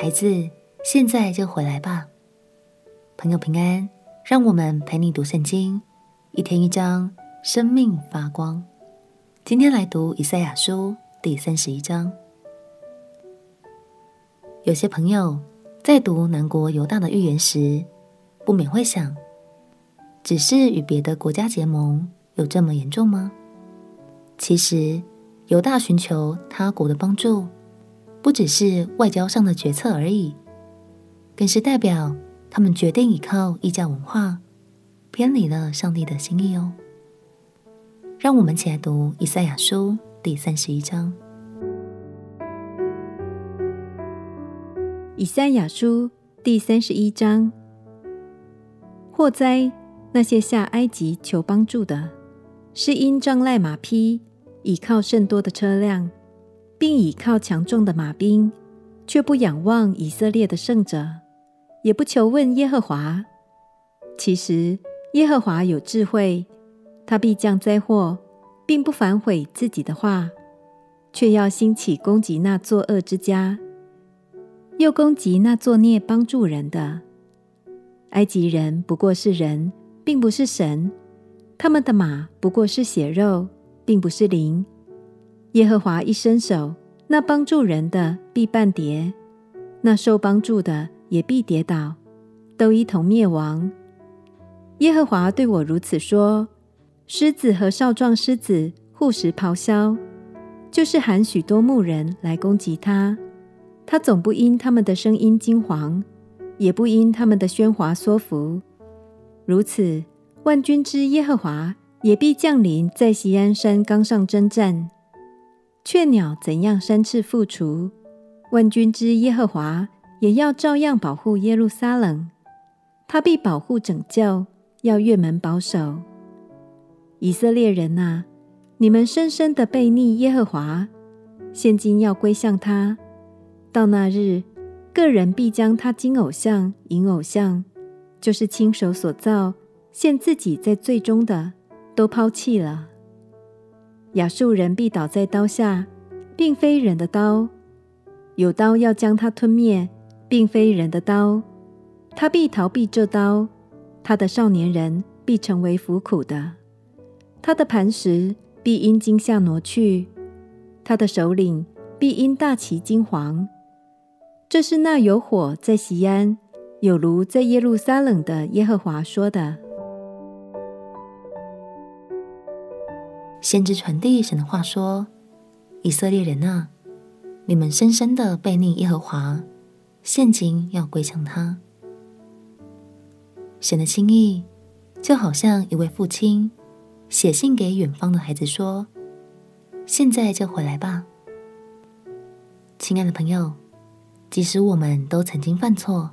孩子，现在就回来吧。朋友平安，让我们陪你读圣经，一天一章，生命发光。今天来读以赛亚书第三十一章。有些朋友在读南国犹大的预言时，不免会想：只是与别的国家结盟，有这么严重吗？其实，犹大寻求他国的帮助，不只是外交上的决策而已，更是代表。他们决定依靠异教文化，偏离了上帝的心意哦。让我们一起来读以赛亚书第三十一章。以赛亚书第三十一章：祸哉！那些下埃及求帮助的，是因仗赖马匹，倚靠甚多的车辆，并倚靠强壮的马兵，却不仰望以色列的圣者。也不求问耶和华。其实耶和华有智慧，他必降灾祸，并不反悔自己的话，却要兴起攻击那作恶之家，又攻击那作孽帮助人的。埃及人不过是人，并不是神；他们的马不过是血肉，并不是灵。耶和华一伸手，那帮助人的必绊跌，那受帮助的。也必跌倒，都一同灭亡。耶和华对我如此说：狮子和少壮狮子互食咆哮，就是喊许多牧人来攻击他。他总不因他们的声音惊惶，也不因他们的喧哗缩服。如此，万军之耶和华也必降临在锡安山冈上征战。雀鸟怎样三翅复雏，万军之耶和华。也要照样保护耶路撒冷，他必保护拯救，要越门保守。以色列人哪，你们深深的悖逆耶和华，现今要归向他。到那日，个人必将他金偶像、银偶像，就是亲手所造、陷自己在罪中的，都抛弃了。亚述人必倒在刀下，并非人的刀，有刀要将他吞灭。并非人的刀，他必逃避这刀；他的少年人必成为服苦的，他的磐石必因惊吓挪去，他的首领必因大旗惊惶。这是那有火在锡安，有炉在耶路撒冷的耶和华说的。先知传递神的话说：“以色列人啊，你们深深的背逆耶和华。”现今要归向他。神的心意，就好像一位父亲写信给远方的孩子说：“现在就回来吧。”亲爱的朋友，即使我们都曾经犯错，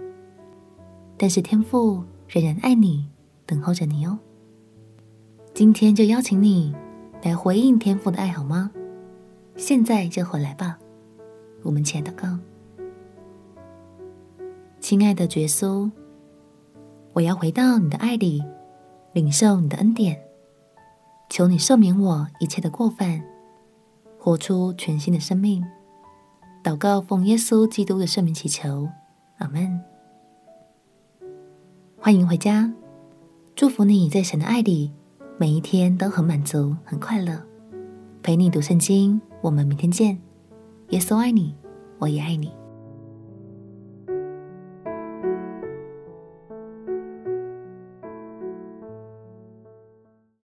但是天父仍然爱你，等候着你哦。今天就邀请你来回应天父的爱，好吗？现在就回来吧。我们亲爱的祷告。亲爱的耶稣，我要回到你的爱里，领受你的恩典。求你赦免我一切的过犯，活出全新的生命。祷告奉耶稣基督的圣名祈求，阿门。欢迎回家，祝福你在神的爱里，每一天都很满足、很快乐。陪你读圣经，我们明天见。耶稣爱你，我也爱你。